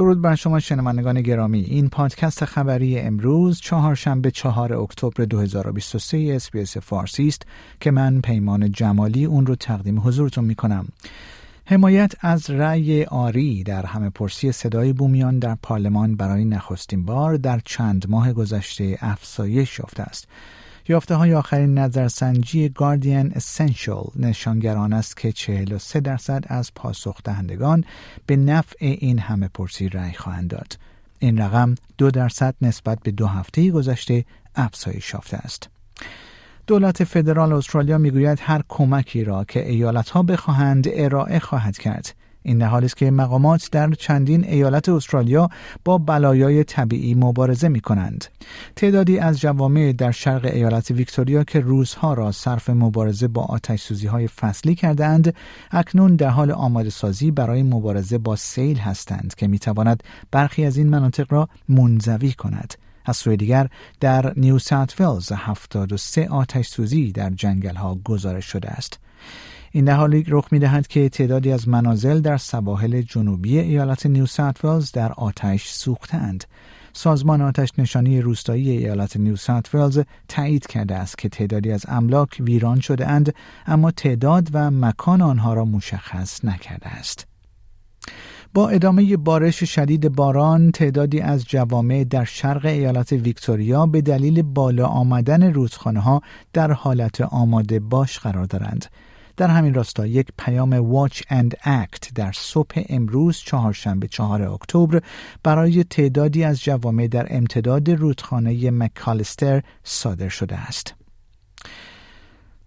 درود بر شما شنوندگان گرامی. این پادکست خبری امروز چهارشنبه چهار اکتبر 2023 SBS فارسی است که من پیمان جمالی اون رو تقدیم حضورتون می کنم حمایت از رأی آری در همه پرسی صدای بومیان در پارلمان برای نخستین بار در چند ماه گذشته افزایش یافته است. یافته های آخرین نظرسنجی گاردین اسنشل نشانگران است که 43 درصد از پاسخ دهندگان به نفع این همه پرسی رأی خواهند داد. این رقم دو درصد نسبت به دو هفته گذشته افزایش یافته است. دولت فدرال استرالیا می‌گوید هر کمکی را که ایالت ها بخواهند ارائه خواهد کرد. این در حالی است که مقامات در چندین ایالت استرالیا با بلایای طبیعی مبارزه می کنند. تعدادی از جوامع در شرق ایالت ویکتوریا که روزها را صرف مبارزه با آتش سوزی های فصلی کردند، اکنون در حال آماده سازی برای مبارزه با سیل هستند که می تواند برخی از این مناطق را منزوی کند. از سوی دیگر در نیو ساوت ولز 73 آتش سوزی در جنگل ها گزارش شده است. این در حالی رخ می دهد که تعدادی از منازل در سواحل جنوبی ایالت نیو ولز در آتش سوختند. سازمان آتش نشانی روستایی ایالت نیو ولز تایید کرده است که تعدادی از املاک ویران شده اند اما تعداد و مکان آنها را مشخص نکرده است. با ادامه بارش شدید باران تعدادی از جوامع در شرق ایالت ویکتوریا به دلیل بالا آمدن رودخانه ها در حالت آماده باش قرار دارند. در همین راستا یک پیام واچ اند اکت در صبح امروز چهارشنبه چهار اکتبر برای تعدادی از جوامع در امتداد رودخانه مکالستر صادر شده است.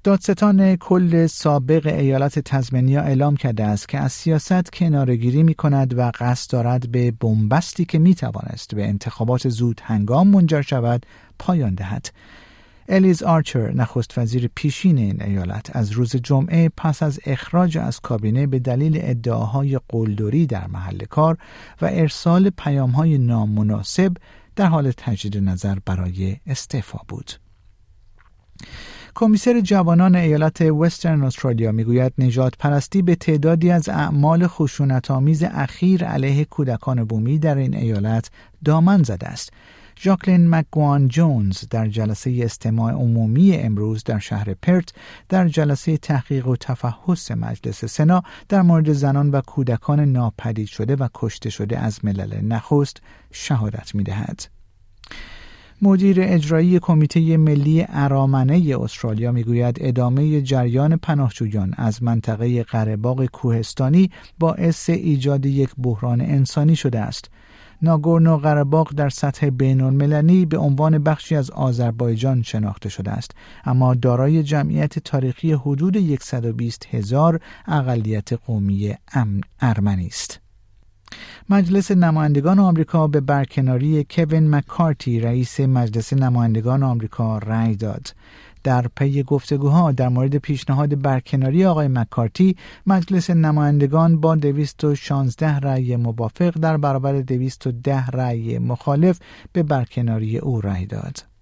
دادستان کل سابق ایالت تزمنیا اعلام کرده است که از سیاست کنارگیری می کند و قصد دارد به بنبستی که می توانست به انتخابات زود هنگام منجر شود پایان دهد. الیز آرچر نخست وزیر پیشین این ایالت از روز جمعه پس از اخراج از کابینه به دلیل ادعاهای قلدری در محل کار و ارسال پیامهای نامناسب در حال تجدید نظر برای استعفا بود. کمیسر جوانان ایالت وسترن استرالیا می‌گوید نجات پرستی به تعدادی از اعمال خشونت آمیز اخیر علیه کودکان بومی در این ایالت دامن زده است ژاکلین مکگوان جونز در جلسه استماع عمومی امروز در شهر پرت در جلسه تحقیق و تفحص مجلس سنا در مورد زنان و کودکان ناپدید شده و کشته شده از ملل نخست شهادت می دهد. مدیر اجرایی کمیته ملی ارامنه استرالیا می‌گوید ادامه جریان پناهجویان از منطقه قرهباغ کوهستانی باعث ایجاد یک بحران انسانی شده است ناگورنو قرباق در سطح بین المللی به عنوان بخشی از آذربایجان شناخته شده است اما دارای جمعیت تاریخی حدود 120 هزار اقلیت قومی ارمنی است. مجلس نمایندگان آمریکا به برکناری کوین مکارتی رئیس مجلس نمایندگان آمریکا رأی داد. در پی گفتگوها در مورد پیشنهاد برکناری آقای مکارتی مجلس نمایندگان با 216 رأی موافق در برابر 210 رأی مخالف به برکناری او رأی داد.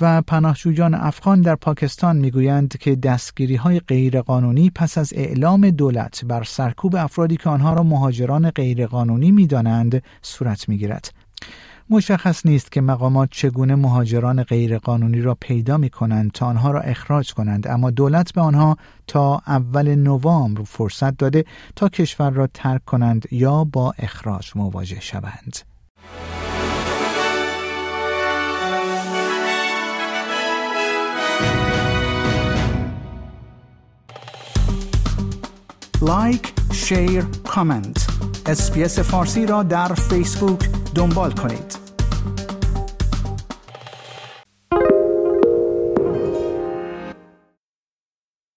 و پناهجویان افغان در پاکستان می‌گویند که دستگیری های غیرقانونی پس از اعلام دولت بر سرکوب افرادی که آنها را مهاجران غیرقانونی می‌دانند صورت می‌گیرد. مشخص نیست که مقامات چگونه مهاجران غیرقانونی را پیدا می کنند تا آنها را اخراج کنند اما دولت به آنها تا اول نوامبر فرصت داده تا کشور را ترک کنند یا با اخراج مواجه شوند. like، share، comment. SBS فارسی را در فیسبوک دنبال کنید.